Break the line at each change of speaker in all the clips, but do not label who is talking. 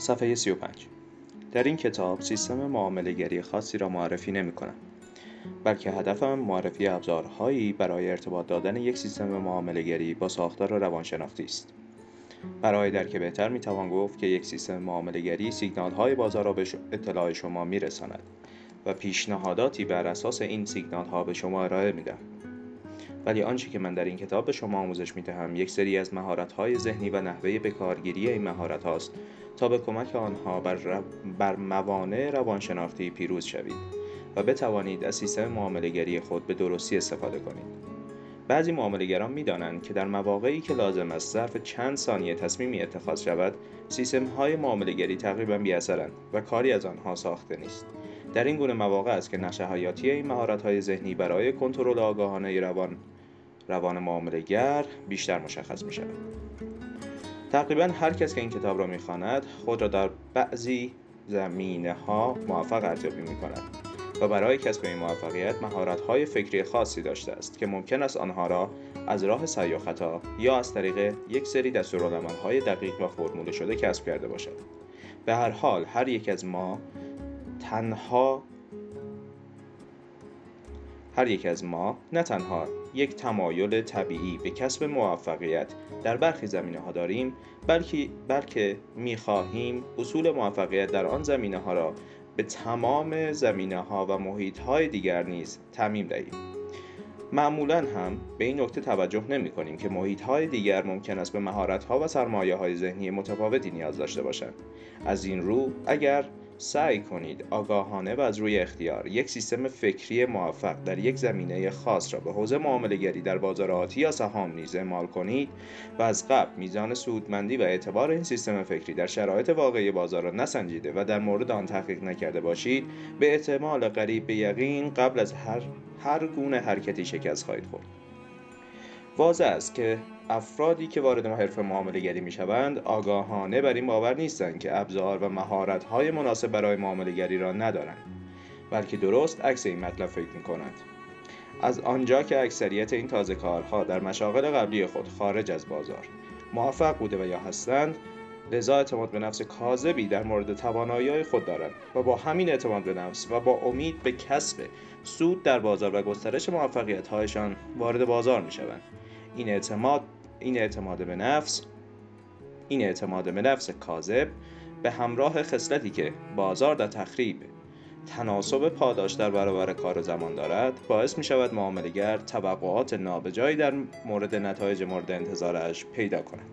صفحه 35 در این کتاب سیستم معاملهگری خاصی را معرفی نمی کنم بلکه هدفم معرفی ابزارهایی برای ارتباط دادن یک سیستم معاملهگری با ساختار روانشناختی است برای درک بهتر می توان گفت که یک سیستم معاملهگری سیگنال های بازار را به اطلاع شما می رساند و پیشنهاداتی بر اساس این سیگنال ها به شما ارائه می دهد. ولی آنچه که من در این کتاب به شما آموزش می دهم یک سری از مهارت های ذهنی و نحوه به کارگیری این مهارت هاست تا به کمک آنها بر, بر موانع روانشناختی پیروز شوید و بتوانید از سیستم معاملهگری خود به درستی استفاده کنید. بعضی معاملهگران می‌دانند که در مواقعی که لازم است ظرف چند ثانیه تصمیمی اتخاذ شود سیستم های معاملهگری تقریبا بیاثرند و کاری از آنها ساخته نیست در این گونه مواقع است که نقش حیاتی این مهارت های ذهنی برای کنترل آگاهانه روان روان معاملهگر بیشتر مشخص می شود. تقریبا هر کس که این کتاب را می‌خواند خود را در بعضی زمینه ها موفق ارزیابی می کند و برای کسب این موفقیت های فکری خاصی داشته است که ممکن است آنها را از راه سعی و خطا یا از طریق یک سری های دقیق و فرموله شده کسب کرده باشد به هر حال هر یک از ما تنها هر یک از ما نه تنها یک تمایل طبیعی به کسب موفقیت در برخی زمینه ها داریم بلکه بلکه می خواهیم اصول موفقیت در آن زمینه ها را به تمام زمینه ها و محیط های دیگر نیز تعمیم دهیم. معمولا هم به این نکته توجه نمی کنیم که محیط های دیگر ممکن است به مهارت ها و سرمایه های ذهنی متفاوتی نیاز داشته باشند. از این رو اگر سعی کنید آگاهانه و از روی اختیار یک سیستم فکری موفق در یک زمینه خاص را به حوزه معاملهگری در بازار آتی یا سهام نیز اعمال کنید و از قبل میزان سودمندی و اعتبار این سیستم فکری در شرایط واقعی بازار را نسنجیده و در مورد آن تحقیق نکرده باشید به احتمال قریب به یقین قبل از هر هر گونه حرکتی شکست خواهید خورد. واضح است که افرادی که وارد حرفه معامله گری می شوند آگاهانه بر این باور نیستند که ابزار و مهارت های مناسب برای معامله گری را ندارند بلکه درست عکس این مطلب فکر می کنند از آنجا که اکثریت این تازه کارها در مشاغل قبلی خود خارج از بازار موفق بوده و یا هستند لذا اعتماد به نفس کاذبی در مورد توانایی خود دارند و با همین اعتماد به نفس و با امید به کسب سود در بازار و گسترش موفقیت هایشان وارد بازار می شوند این اعتماد این اعتماد به نفس این اعتماد به نفس کاذب به همراه خصلتی که بازار در تخریب تناسب پاداش در برابر کار زمان دارد باعث می شود معاملگر توقعات نابجایی در مورد نتایج مورد انتظارش پیدا کند.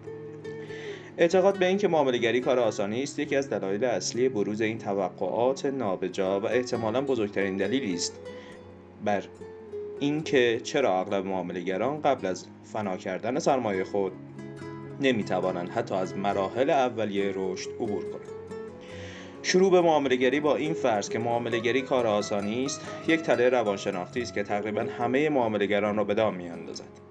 اعتقاد به اینکه معاملهگری کار آسانی است یکی از دلایل اصلی بروز این توقعات نابجا و احتمالا بزرگترین دلیلی است. بر اینکه چرا اغلب معاملهگران قبل از فنا کردن سرمایه خود نمی‌توانند حتی از مراحل اولیه رشد عبور کنند. شروع به معاملهگری با این فرض که معاملهگری کار آسانی است یک تله روانشناختی است که تقریبا همه معاملهگران را به دام میاندازد.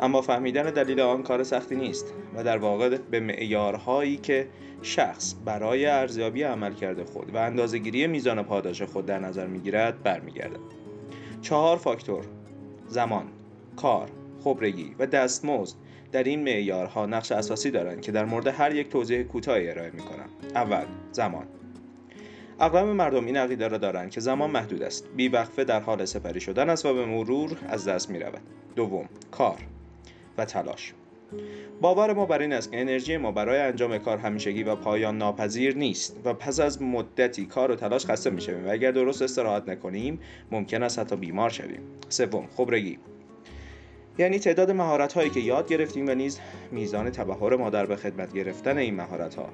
اما فهمیدن دلیل آن کار سختی نیست و در واقع به معیارهایی که شخص برای ارزیابی عملکرد خود و اندازهگیری میزان پاداش خود در نظر می‌گیرد برمیگردد. چهار فاکتور زمان کار خبرگی و دستمزد. در این معیارها نقش اساسی دارند که در مورد هر یک توضیح کوتاهی ارائه می‌کنم. اول زمان. اغلب مردم این عقیده را دارند که زمان محدود است. بیوقفه در حال سپری شدن است و به مرور از دست می رود دوم کار و تلاش. باور ما بر این است که انرژی ما برای انجام کار همیشگی و پایان ناپذیر نیست و پس از مدتی کار و تلاش خسته می‌شویم و اگر درست استراحت نکنیم ممکن است حتی بیمار شویم. سوم خبرگی. یعنی تعداد مهارت هایی که یاد گرفتیم و نیز میزان تبهر ما در به خدمت گرفتن این مهارت ها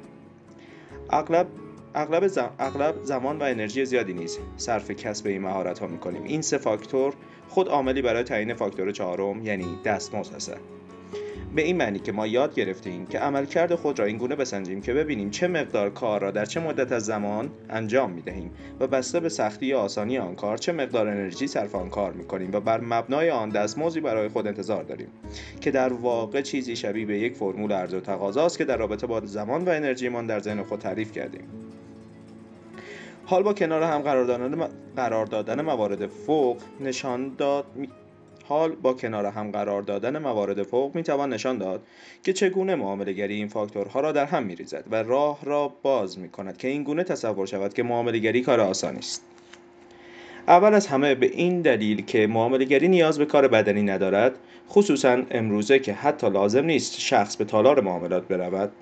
اغلب اغلب, اغلب زمان و انرژی زیادی نیز صرف کسب این مهارت ها می کنیم این سه فاکتور خود عاملی برای تعیین فاکتور چهارم یعنی دستمزد هستند به این معنی که ما یاد گرفتیم که عملکرد خود را این گونه بسنجیم که ببینیم چه مقدار کار را در چه مدت از زمان انجام می دهیم و بسته به سختی یا آسانی آن کار چه مقدار انرژی صرف آن کار می کنیم و بر مبنای آن دستمزدی برای خود انتظار داریم که در واقع چیزی شبیه به یک فرمول عرضه و تقاضاست که در رابطه با زمان و انرژیمان در ذهن خود تعریف کردیم. حال با کنار هم قرار دادن, قرار دادن موارد فوق نشان داد حال با کنار هم قرار دادن موارد فوق می‌توان نشان داد که چگونه معاملهگری این فاکتورها را در هم میریزد و راه را باز می‌کند که این گونه تصور شود که معاملهگری کار آسانی است. اول از همه به این دلیل که معاملهگری نیاز به کار بدنی ندارد خصوصا امروزه که حتی لازم نیست شخص به تالار معاملات برود.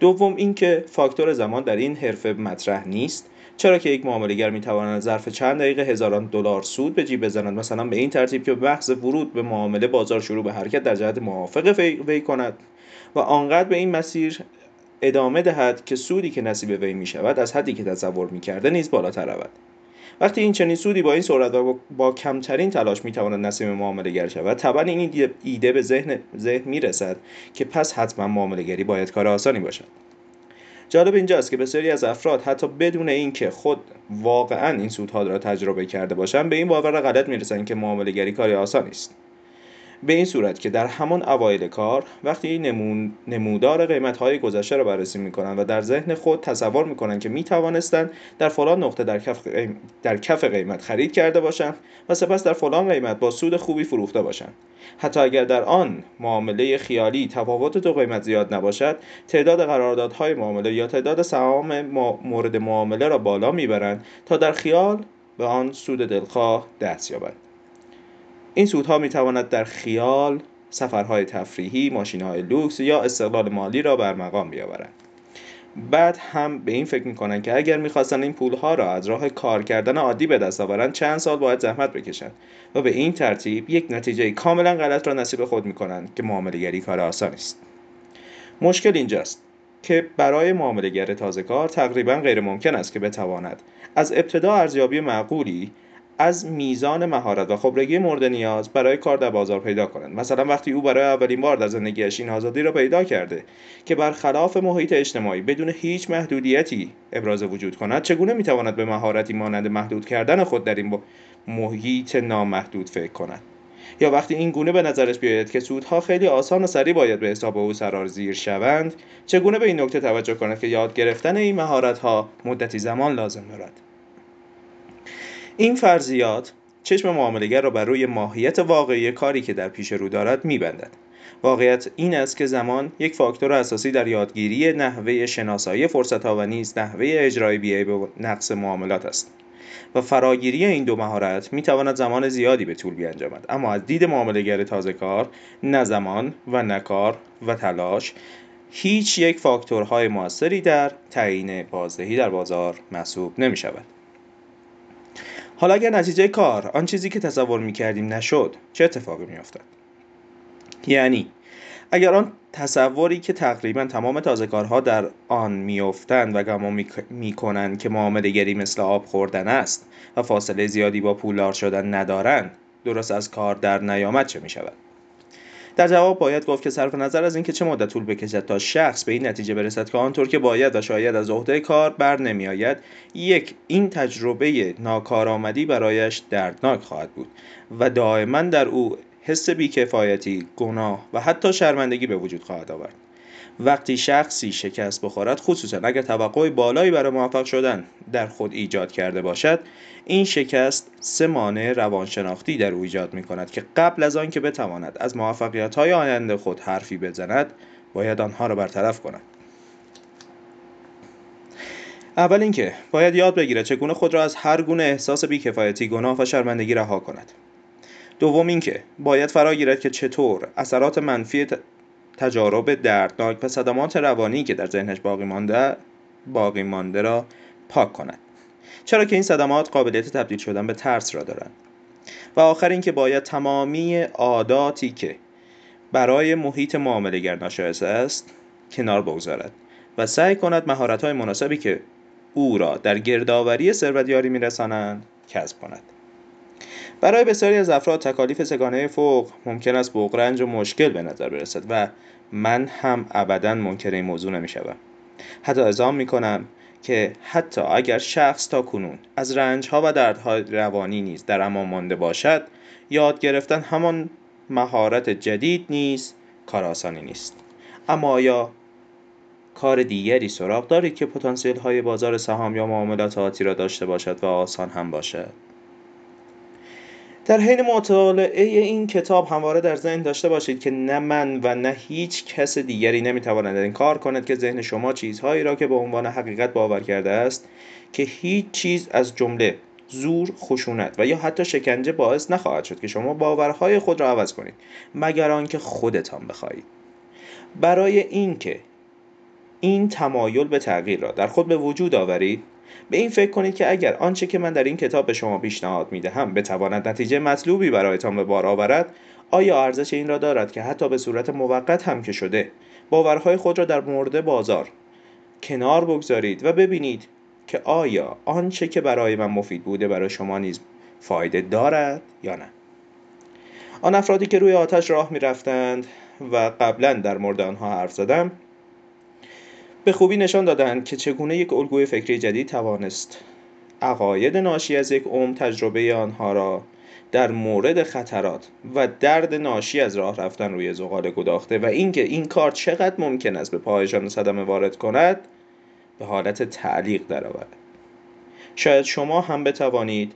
دوم اینکه فاکتور زمان در این حرفه مطرح نیست چرا که یک معاملهگر می‌تواند ظرف چند دقیقه هزاران دلار سود به جیب بزند؟ مثلا به این ترتیب که محض ورود به معامله بازار شروع به حرکت در جهت موافق وی کند و آنقدر به این مسیر ادامه دهد که سودی که نصیب وی می شود از حدی که تصور می کرده نیز بالاتر رود. وقتی این چنین سودی با این سرعت و با کمترین تلاش می‌تواند نصیب معامله گر شود طبعا این ایده به ذهن ذهن می‌رسد که پس حتما معامله گری باید کار آسانی باشد. جالب اینجاست که بسیاری از افراد حتی بدون اینکه خود واقعا این سودها را تجربه کرده باشند به این باور غلط می‌رسند که معامله گری کاری آسانی است. به این صورت که در همان اوایل کار وقتی نمون نمودار قیمت های گذشته را بررسی می کنند و در ذهن خود تصور می کنند که می توانستند در فلان نقطه در کف, در کف قیمت خرید کرده باشند و سپس در فلان قیمت با سود خوبی فروخته باشند. حتی اگر در آن معامله خیالی تفاوت دو قیمت زیاد نباشد تعداد قراردادهای معامله یا تعداد سهام مورد معامله را بالا می‌برند تا در خیال به آن سود دلخواه دست یابند این سودها می تواند در خیال سفرهای تفریحی، ماشینهای لوکس یا استقلال مالی را بر مقام بیاورند. بعد هم به این فکر می‌کنند که اگر می‌خواستند این پولها را از راه کار کردن عادی به دست آورند چند سال باید زحمت بکشند و به این ترتیب یک نتیجه کاملا غلط را نصیب خود می‌کنند که معاملهگری کار آسان است مشکل اینجاست که برای معاملهگر تازه کار تقریبا غیر ممکن است که بتواند از ابتدا ارزیابی معقولی از میزان مهارت و خبرگی مورد نیاز برای کار در بازار پیدا کنند. مثلا وقتی او برای اولین بار در زندگیش این آزادی را پیدا کرده که برخلاف محیط اجتماعی بدون هیچ محدودیتی ابراز وجود کند چگونه می‌تواند به مهارتی مانند محدود کردن خود در این محیط نامحدود فکر کند؟ یا وقتی این گونه به نظرش بیاید که سودها خیلی آسان و سریع باید به حساب او سرارزیر شوند چگونه به این نکته توجه کند که یاد گرفتن این مهارت ها مدتی زمان لازم دارد؟ این فرضیات چشم معاملهگر را بر روی ماهیت واقعی کاری که در پیش رو دارد میبندد. واقعیت این است که زمان یک فاکتور اساسی در یادگیری نحوه شناسایی فرصتها و نیز نحوه اجرای بیای به نقص معاملات است و فراگیری این دو مهارت می تواند زمان زیادی به طول بیانجامد. اما از دید معاملهگر تازه کار نه زمان و نه کار و تلاش هیچ یک فاکتورهای موثری در تعیین بازدهی در بازار محسوب نمی شود حالا اگر نتیجه کار آن چیزی که تصور می‌کردیم نشد چه اتفاقی میافتد یعنی اگر آن تصوری که تقریبا تمام تازه کارها در آن میافتند و گمان می‌کنند که معامله گری مثل آب خوردن است و فاصله زیادی با پولدار شدن ندارند درست از کار در نیامد چه می شود در جواب باید گفت که صرف نظر از اینکه چه مدت طول بکشد تا شخص به این نتیجه برسد که آنطور که باید و شاید از عهده کار بر نمیآید یک این تجربه ناکارآمدی برایش دردناک خواهد بود و دائما در او حس بیکفایتی گناه و حتی شرمندگی به وجود خواهد آورد. وقتی شخصی شکست بخورد خصوصا اگر توقع بالایی برای موفق شدن در خود ایجاد کرده باشد این شکست سه مانع روانشناختی در او ایجاد می کند که قبل از آن که بتواند از موفقیت های آینده خود حرفی بزند باید آنها را برطرف کند. اول اینکه باید یاد بگیرد چگونه خود را از هر گونه احساس بیکفایتی گناه و شرمندگی رها کند. دوم اینکه باید فرا گیرد که چطور اثرات منفی تجارب دردناک و صدمات روانی که در ذهنش باقی مانده باقی مانده را پاک کند. چرا که این صدمات قابلیت تبدیل شدن به ترس را دارند. و آخر اینکه باید تمامی عاداتی که برای محیط معاملهگر ناشایسته است کنار بگذارد و سعی کند مهارت‌های مناسبی که او را در گردآوری ثروت یاری میرسانند کسب کند. برای بسیاری از افراد تکالیف سگانه فوق ممکن است بغرنج و مشکل به نظر برسد و من هم ابدا منکر این موضوع نمی‌شوم. حتی ازام می‌کنم که حتی اگر شخص تا کنون از رنجها و دردهای روانی نیز در امان مانده باشد یاد گرفتن همان مهارت جدید نیز کار آسانی نیست. اما آیا کار دیگری سراغ دارید که پتانسیل های بازار سهام یا معاملات آتی را داشته باشد و آسان هم باشد؟ در حین مطالعه این کتاب همواره در ذهن داشته باشید که نه من و نه هیچ کس دیگری نمی‌تواند این کار کند که ذهن شما چیزهایی را که به عنوان حقیقت باور کرده است که هیچ چیز از جمله زور خشونت و یا حتی شکنجه باعث نخواهد شد که شما باورهای خود را عوض کنید مگر آنکه خودتان بخواهید. برای اینکه این تمایل به تغییر را در خود به وجود آورید به این فکر کنید که اگر آنچه که من در این کتاب به شما پیشنهاد می‌دهم بتواند نتیجه مطلوبی برایتان به بار آورد آیا ارزش این را دارد که حتی به صورت موقت هم که شده باورهای خود را در مورد بازار کنار بگذارید و ببینید که آیا آنچه که برای من مفید بوده برای شما نیز فایده دارد یا نه؟ آن افرادی که روی آتش راه می رفتند و قبلا در مورد آنها حرف زدم به خوبی نشان دادند که چگونه یک الگوی فکری جدید توانست عقاید ناشی از یک عمر تجربه آنها را در مورد خطرات و درد ناشی از راه رفتن روی زغال گداخته و اینکه این کار چقدر ممکن است به پایشان صدمه وارد کند به حالت تعلیق درآورد. شاید شما هم بتوانید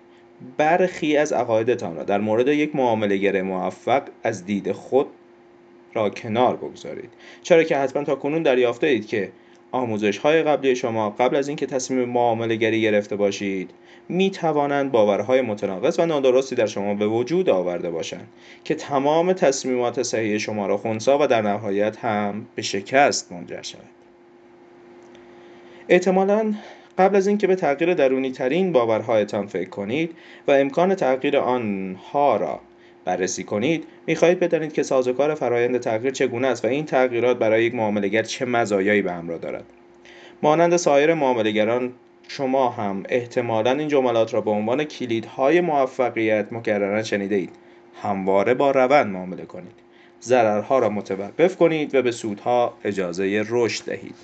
برخی از عقایدتان را در مورد یک معاملهگر موفق از دید خود را کنار بگذارید. چرا که حتما تا کنون دریافته اید که آموزش های قبلی شما قبل از اینکه تصمیم معامله گری گرفته باشید می توانند باورهای متناقض و نادرستی در شما به وجود آورده باشند که تمام تصمیمات صحیح شما را خونسا و در نهایت هم به شکست منجر شود. احتمالا قبل از اینکه به تغییر درونی ترین باورهایتان فکر کنید و امکان تغییر آنها را بررسی کنید می‌خواهید بدانید که سازوکار فرایند تغییر چگونه است و این تغییرات برای یک معاملهگر چه مزایایی به همراه دارد. مانند سایر معاملهگران شما هم احتمالا این جملات را به عنوان کلیدهای موفقیت مکررا شنیده اید همواره با روند معامله کنید. ضررها را متوقف کنید و به سودها اجازه رشد دهید.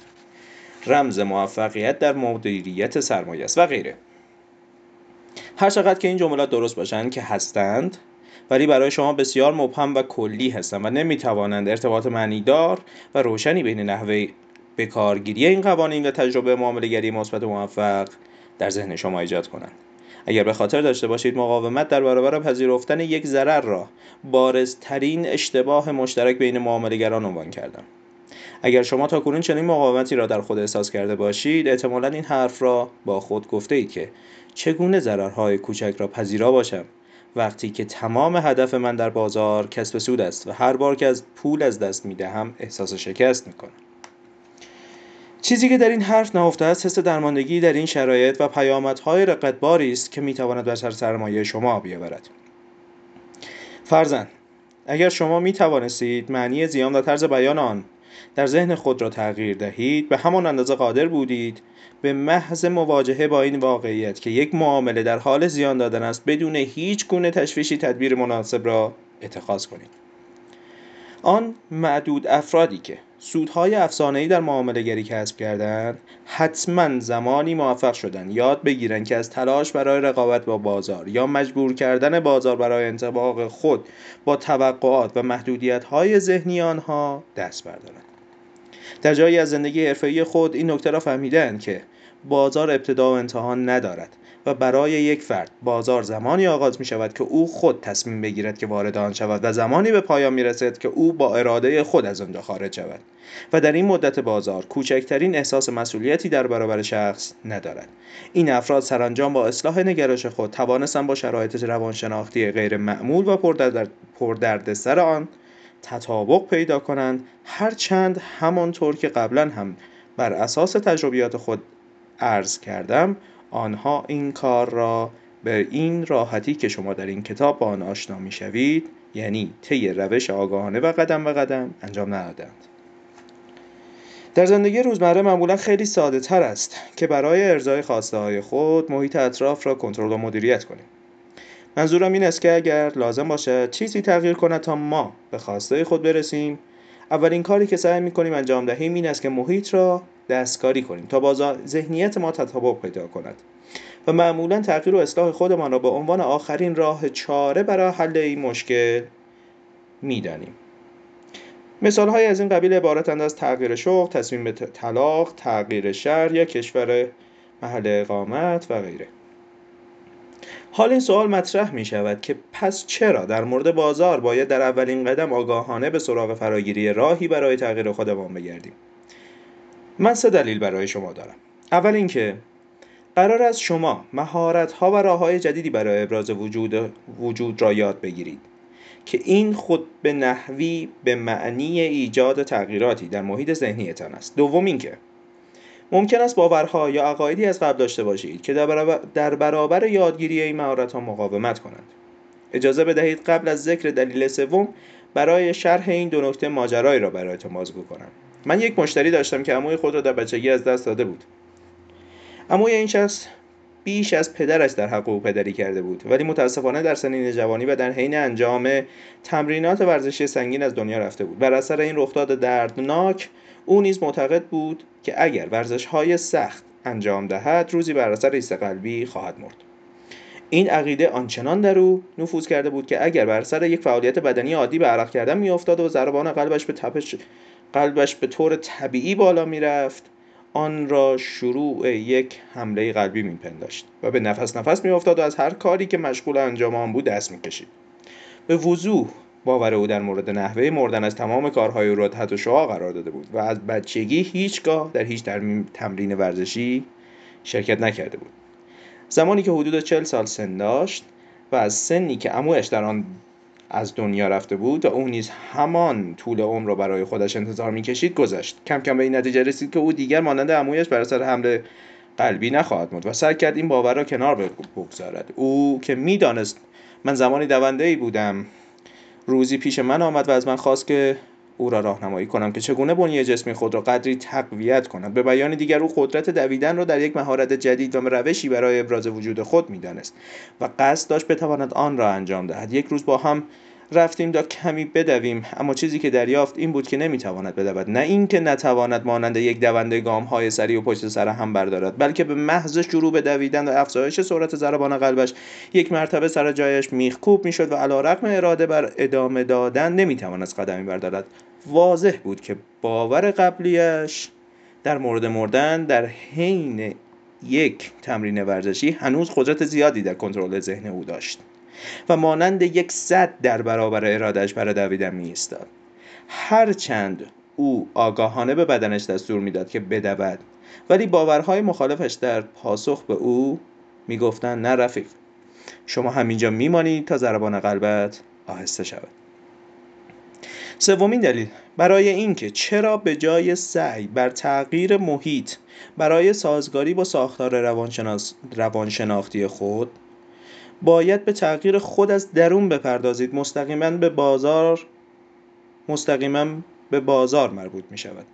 رمز موفقیت در مدیریت سرمایه است و غیره. هر چقدر که این جملات درست باشند که هستند ولی برای شما بسیار مبهم و کلی هستند و نمی‌توانند ارتباط معنیدار و روشنی بین نحوه به کارگیری این قوانین و تجربه معاملهگری مثبت موفق در ذهن شما ایجاد کنند. اگر به خاطر داشته باشید مقاومت در برابر پذیرفتن یک ضرر را بارزترین اشتباه مشترک بین معاملهگران عنوان کردم. اگر شما تا کنون چنین مقاومتی را در خود احساس کرده باشید احتمالا این حرف را با خود گفته اید که چگونه ضررهای کوچک را پذیرا باشم وقتی که تمام هدف من در بازار کسب سود است و هر بار که از پول از دست می دهم احساس شکست می کنم. چیزی که در این حرف نهفته است حس درماندگی در این شرایط و پیامدهای رقتباری است که می‌تواند بر سر سرمایه شما بیاورد فرزن اگر شما می توانستید معنی زیان و طرز بیان آن در ذهن خود را تغییر دهید به همان اندازه قادر بودید به محض مواجهه با این واقعیت که یک معامله در حال زیان دادن است بدون هیچ گونه تشویشی تدبیر مناسب را اتخاذ کنید. آن معدود افرادی که سودهای افسانه‌ای در معامله گری کسب کردند حتما زمانی موفق شدند یاد بگیرند که از تلاش برای رقابت با بازار یا مجبور کردن بازار برای انطباق خود با توقعات و محدودیت‌های ذهنی آنها دست بردارند. در جایی از زندگی حرفه‌ای خود این نکته را فهمیدند که بازار ابتدا و انتها ندارد و برای یک فرد بازار زمانی آغاز می شود که او خود تصمیم بگیرد که وارد آن شود و زمانی به پایان می رسد که او با اراده خود از آنجا خارج شود و در این مدت بازار کوچکترین احساس مسئولیتی در برابر شخص ندارد. این افراد سرانجام با اصلاح نگرش خود توانستند با شرایط روانشناختی غیر معمول و پردردسر آن تطابق پیدا کنند هرچند همانطور که قبلا هم بر اساس تجربیات خود عرض کردم آنها این کار را به این راحتی که شما در این کتاب با آن آشنا می‌شوید یعنی طی روش آگاهانه و قدم به قدم انجام ندادند در زندگی روزمره معمولا خیلی ساده تر است که برای ارزای خواسته های خود محیط اطراف را کنترل و مدیریت کنیم. منظورم این است که اگر لازم باشد چیزی تغییر کند تا ما به خواسته خود برسیم. اولین کاری که سعی می‌کنیم انجام دهیم این است که محیط را دستکاری کنیم تا با ذهنیت ما تطابق پیدا کند. و معمولا تغییر و اصلاح خودمان را به عنوان آخرین راه چاره برای حل این مشکل می‌دانیم. مثال های از این قبیل عبارتند از تغییر شغل، تصمیم به طلاق، تغییر شهر یا کشور محل اقامت و غیره. حال این سوال مطرح می شود که پس چرا در مورد بازار باید در اولین قدم آگاهانه به سراغ فراگیری راهی برای تغییر خودمان بگردیم؟ من سه دلیل برای شما دارم. اول اینکه قرار است شما مهارت ها و راه های جدیدی برای ابراز وجود, وجود را یاد بگیرید که این خود به نحوی به معنی ایجاد تغییراتی در محیط ذهنیتان است. دوم اینکه ممکن است باورها یا عقایدی از قبل داشته باشید که در برابر, یادگیری این مهارت ها مقاومت کنند. اجازه بدهید قبل از ذکر دلیل سوم برای شرح این دو نکته ماجرایی را برایتان بازگو کنم من یک مشتری داشتم که عموی خود را در بچگی از دست داده بود. عموی این شخص بیش از پدرش در حق او پدری کرده بود ولی متاسفانه در سنین جوانی و در حین انجام تمرینات ورزشی سنگین از دنیا رفته بود بر اثر این رخداد دردناک او نیز معتقد بود که اگر ورزش های سخت انجام دهد روزی بر اثر ایست قلبی خواهد مرد. این عقیده آنچنان در او نفوذ کرده بود که اگر بر سر یک فعالیت بدنی عادی به عرق کردن میافتاد و ضربان قلبش به تپش قلبش به طور طبیعی بالا می‌رفت آن را شروع یک حمله قلبی میپنداشت و به نفس نفس میافتاد و از هر کاری که مشغول انجام آن بود دست می‌کشید. به وضوح باور او در مورد نحوه مردن از تمام کارهای او را تحت شعا قرار داده بود و از بچگی هیچگاه در هیچ تمرین ورزشی شرکت نکرده بود. زمانی که حدود چل سال سن داشت و از سنی که امویش در آن از دنیا رفته بود و او نیز همان طول عمر را برای خودش انتظار می‌کشید گذشت. کم کم به این نتیجه رسید که او دیگر مانند امویش بر اثر حمله قلبی نخواهد مرد و سعی کرد این باور را کنار بگذارد. او که می‌دانست من زمانی دونده ای بودم روزی پیش من آمد و از من خواست که او را راهنمایی کنم که چگونه بنیه جسمی خود را قدری تقویت کند. به بیان دیگر او قدرت دویدن را در یک مهارت جدید و روشی برای ابراز وجود خود می‌دانست و قصد داشت بتواند آن را انجام دهد. یک روز با هم رفتیم تا کمی بدویم. اما چیزی که دریافت این بود که نمی‌تواند بدود. نه اینکه نتواند مانند یک دونده گام های سری و پشت سر هم بردارد بلکه به محض شروع به دویدن و افزایش سرعت ضربان قلبش یک مرتبه سر جایش میخکوب می‌شد و علیرغم اراده بر ادامه دادن نمی‌توانست قدمی بردارد. واضح بود که باور قبلیش در مورد مردن در حین یک تمرین ورزشی هنوز قدرت زیادی در کنترل ذهن او داشت. و مانند یک صد در برابر ارادش برای دویدن ایستاد هرچند او آگاهانه به بدنش دستور می‌داد که بدود ولی باورهای مخالفش در پاسخ به او می‌گفتند نه رفیق شما همینجا میمانید تا ضربان قلبت آهسته شود. سومین دلیل برای اینکه چرا به جای سعی بر تغییر محیط برای سازگاری با ساختار روانشناس روانشناختی خود باید به تغییر خود از درون بپردازید. مستقیما به بازار مستقیما به بازار مربوط می شود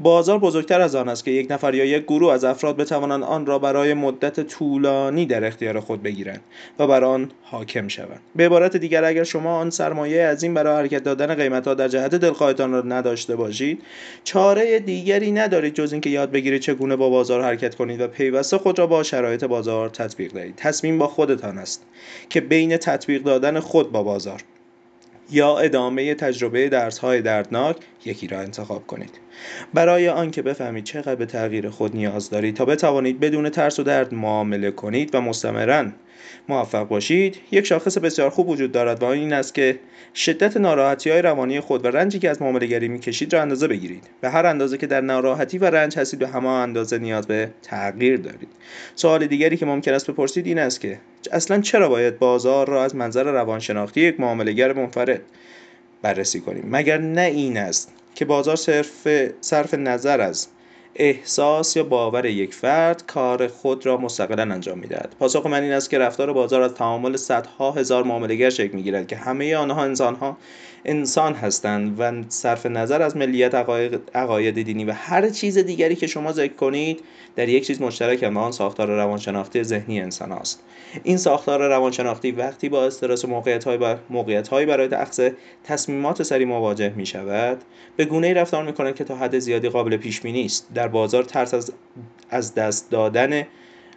بازار بزرگتر از آن است که یک نفر یا یک گروه از افراد بتوانند آن را برای مدت طولانی در اختیار خود بگیرند و بر آن حاکم شوند. به عبارت دیگر اگر شما آن سرمایه از این برای حرکت دادن قیمت ها در جهت دلخواهتان را نداشته باشید چاره دیگری ندارید جز اینکه یاد بگیرید چگونه با بازار حرکت کنید و پیوسته خود را با شرایط بازار تطبیق دهید. تصمیم با خودتان است که بین تطبیق دادن خود با بازار یا ادامه تجربه درس های دردناک یکی را انتخاب کنید. برای آنکه بفهمید چقدر به تغییر خود نیاز دارید تا بتوانید بدون ترس و درد معامله کنید و مستمرا موفق باشید. یک شاخص بسیار خوب وجود دارد و آن این است که شدت ناراحتی های روانی خود و رنجی که از معامله گری می‌کشید را اندازه بگیرید به هر اندازه که در ناراحتی و رنج هستید به همان اندازه نیاز به تغییر دارید. سوال دیگری که ممکن است بپرسید این است که اصلا چرا باید بازار را از منظر روانشناختی یک معاملهگر منفرد بررسی کنیم؟ مگر نه این است که بازار صرف صرف نظر از احساس یا باور یک فرد کار خود را مستقلا انجام می‌دهد. پاسخ من این است که رفتار بازار از تعامل صدها هزار معاملهگر شکل می‌گیرد که همه آنها انسانها انسان هستند و صرف نظر از ملیت عقاید دینی و هر چیز دیگری که شما ذکر کنید در یک چیز مشترک و آن ساختار روانشناختی ذهنی انسان است. این ساختار روانشناختی وقتی با استرس و موقعیت های برای اخذ تصمیمات سری مواجه می شود به گونه ای رفتار می کند که تا حد زیادی قابل پیش بینی است. در بازار ترس از, از دست دادن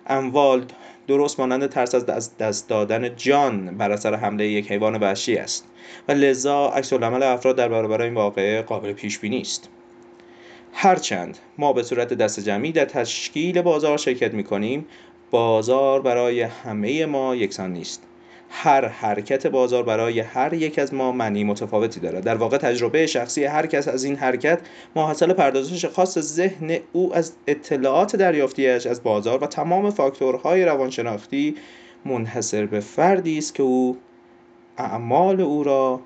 اموال درست مانند ترس از دست دادن جان بر اثر حمله یک حیوان وحشی است. و لذا عکس العمل افراد در برابر این واقعه قابل پیش بینی است هرچند ما به صورت دست جمعی در تشکیل بازار شرکت می کنیم بازار برای همه ما یکسان نیست. هر حرکت بازار برای هر یک از ما معنی متفاوتی دارد. در واقع تجربه شخصی هر کس از این حرکت ماحصل پردازش خاص ذهن او از اطلاعات دریافتیش از بازار و تمام فاکتورهای روانشناختی منحصر به فردی است که او اعمال او را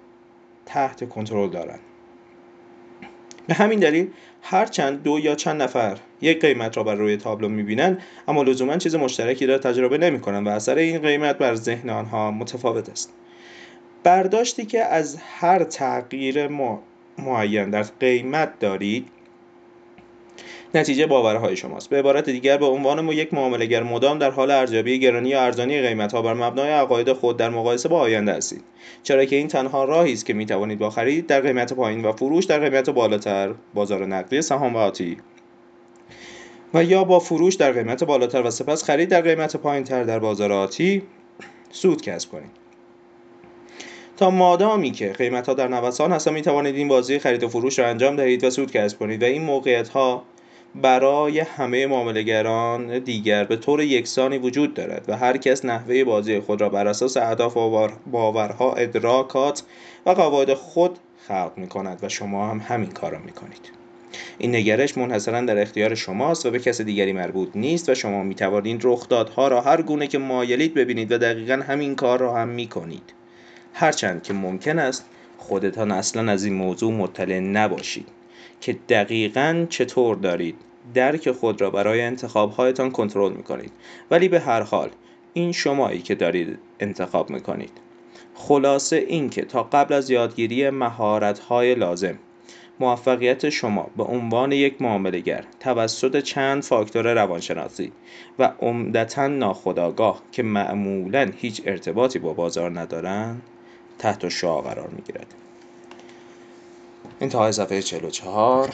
تحت کنترل دارند به همین دلیل هر چند دو یا چند نفر یک قیمت را بر روی تابلو می‌بینند اما لزوما چیز مشترکی را تجربه نمی‌کنند و اثر این قیمت بر ذهن آنها متفاوت است. برداشتی که از هر تغییر معین در قیمت دارید نتیجه باورهای شماست. به عبارت دیگر به عنوان یک معاملهگر مدام در حال ارزیابی گرانی یا ارزانی قیمتها بر مبنای عقاید خود در مقایسه با آینده هستید. چرا که این تنها راهی است که می توانید با خرید در قیمت پایین و فروش در قیمت بالاتر بازار نقدی سهام و آتی. و یا با فروش در قیمت بالاتر و سپس خرید در قیمت پایینتر در بازار آتی سود کسب کنید. تا مادامی که قیمت ها در نوسان هستن می توانید این بازی خرید و فروش را انجام دهید و سود کسب کنید و این موقعیت ها برای همه معاملهگران دیگر به طور یکسانی وجود دارد و هر کس نحوه بازی خود را بر اساس اهداف و باورها ادراکات و قواعد خود خلق می کند و شما هم همین کار را می کنید این نگرش منحصرا در اختیار شماست و به کس دیگری مربوط نیست و شما می توانید رخدادها را هر گونه که مایلید ببینید و دقیقا همین کار را هم می کنید هرچند که ممکن است خودتان اصلا از این موضوع مطلع نباشید. که دقیقا چطور دارید. درک خود را برای انتخابهایتان کنترل می کنید ولی به هر حال این شمایی که دارید انتخاب می کنید خلاصه اینکه تا قبل از یادگیری مهارت‌های لازم موفقیت شما به عنوان یک معاملهگر توسط چند فاکتور روانشناسی و عمدتا ناخودآگاه که معمولا هیچ ارتباطی با بازار ندارند تحت شعا قرار می‌گیرد. انتهای صفحه 44